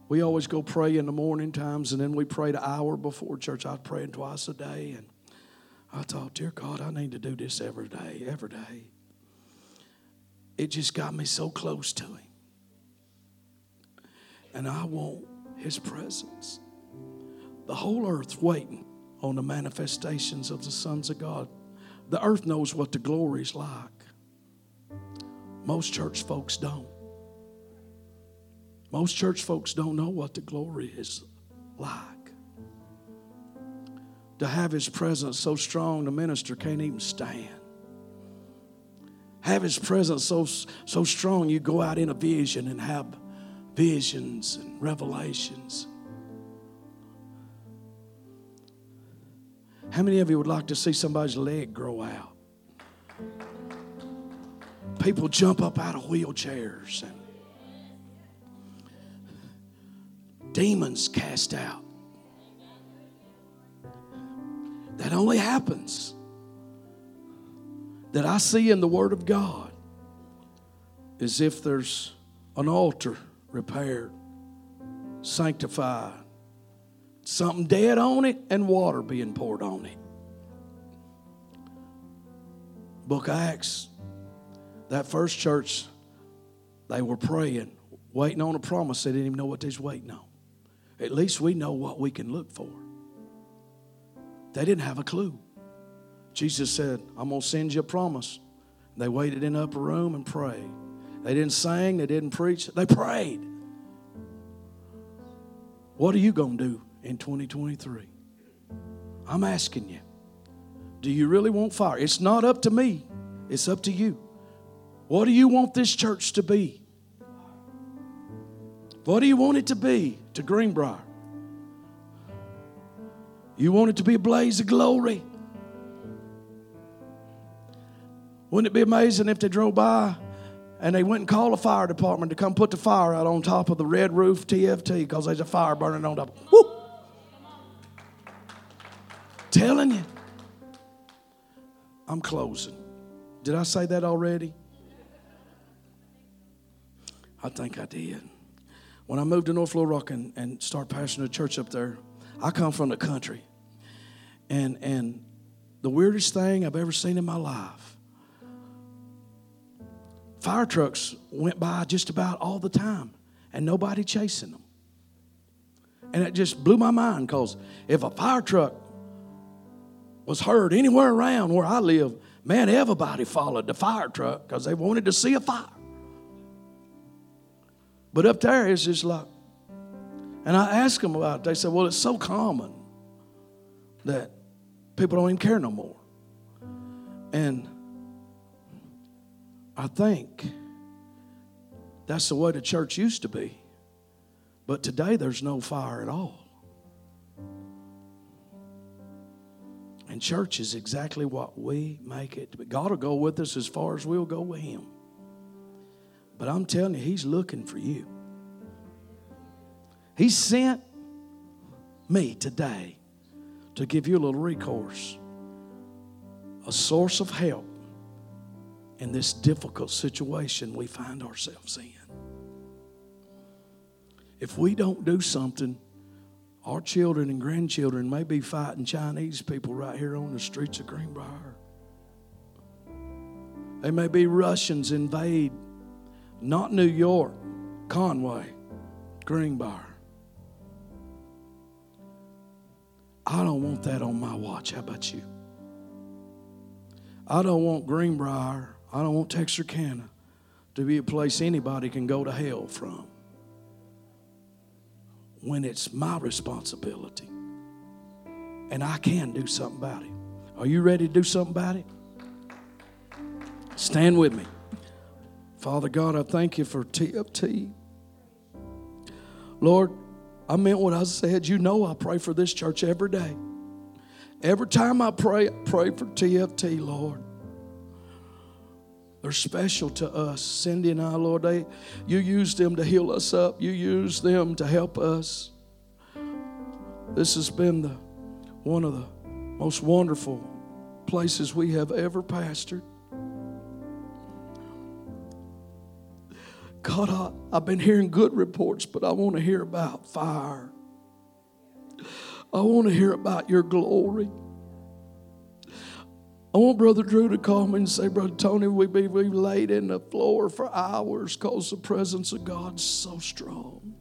we always go pray in the morning times, and then we pray an hour before church. I pray twice a day, and I thought, dear God, I need to do this every day, every day it just got me so close to Him. And I want His presence. The whole earth waiting on the manifestations of the sons of God. The earth knows what the glory is like. Most church folks don't. Most church folks don't know what the glory is like. to have His presence so strong the minister can't even stand. Have His presence so, so strong you go out in a vision and have visions and revelations. How many of you would like to see somebody's leg grow out? People jump up out of wheelchairs and demons cast out. That only happens that I see in the Word of God is if there's an altar repaired, sanctified, something dead on it, and water being poured on it. Book of Acts, that first church, they were praying, waiting on a promise. They didn't even know what they was waiting on. At least we know what we can look for. They didn't have a clue. Jesus said, I'm going to send you a promise. They waited in the upper room and prayed. They didn't sing, they didn't preach, they prayed. What are you going to do in 2023? I'm asking you. Do you really want fire? It's not up to me, it's up to you. What do you want this church to be? What do you want it to be to Greenbrier? You want it to be a blaze of glory? Wouldn't it be amazing if they drove by and they went and called the fire department to come put the fire out on top of the red roof TFT because there's a fire burning on top? Woo! Telling you. I'm closing. Did I say that already? I think I did. When I moved to North Little Rock and, and started pastoring a church up there, I come from the country. And, and the weirdest thing I've ever seen in my life fire trucks went by just about all the time and nobody chasing them. And it just blew my mind because if a fire truck was heard anywhere around where I live, man, everybody followed the fire truck because they wanted to see a fire. But up there, it's just like, and I asked them about it. They said, well, it's so common that people don't even care no more. And I think that's the way the church used to be. But today there's no fire at all. And church is exactly what we make it. But God will go with us as far as we'll go with Him. But I'm telling you, He's looking for you. He sent me today to give you a little recourse, a source of help in this difficult situation we find ourselves in. If we don't do something, our children and grandchildren may be fighting Chinese people right here on the streets of Greenbrier. They may be Russians invade, not New York, Conway, Greenbrier. I don't want that on my watch. How about you? I don't want Greenbrier, I don't want Texarkana to be a place anybody can go to hell from when it's my responsibility and I can do something about it. Are you ready to do something about it? Stand with me. Father God, I thank you for TFT. Lord, I meant what I said. You know I pray for this church every day. Every time I pray, I pray for TFT, Lord. They're special to us. Cindy and I, Lord, they, you use them to heal us up. You use them to help us. This has been the, one of the most wonderful places we have ever pastored. God, I, I've been hearing good reports, but I want to hear about fire. I want to hear about your glory. I want Brother Drew to call me and say, Brother Tony, we be we laid in the floor for hours because the presence of God's so strong.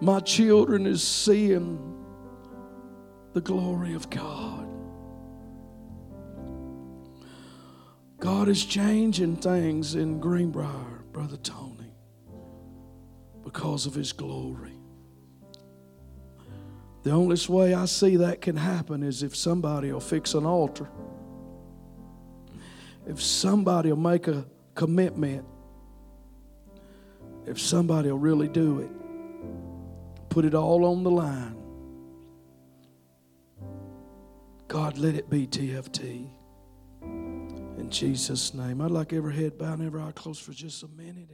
My children is seeing the glory of God. God is changing things in Greenbrier, Brother Tony, because of His glory. The only way I see that can happen is if somebody will fix an altar. If somebody will make a commitment. If somebody will really do it. Put it all on the line. God, let it be TFT. In Jesus' name. I'd like every head bowed and every eye closed for just a minute.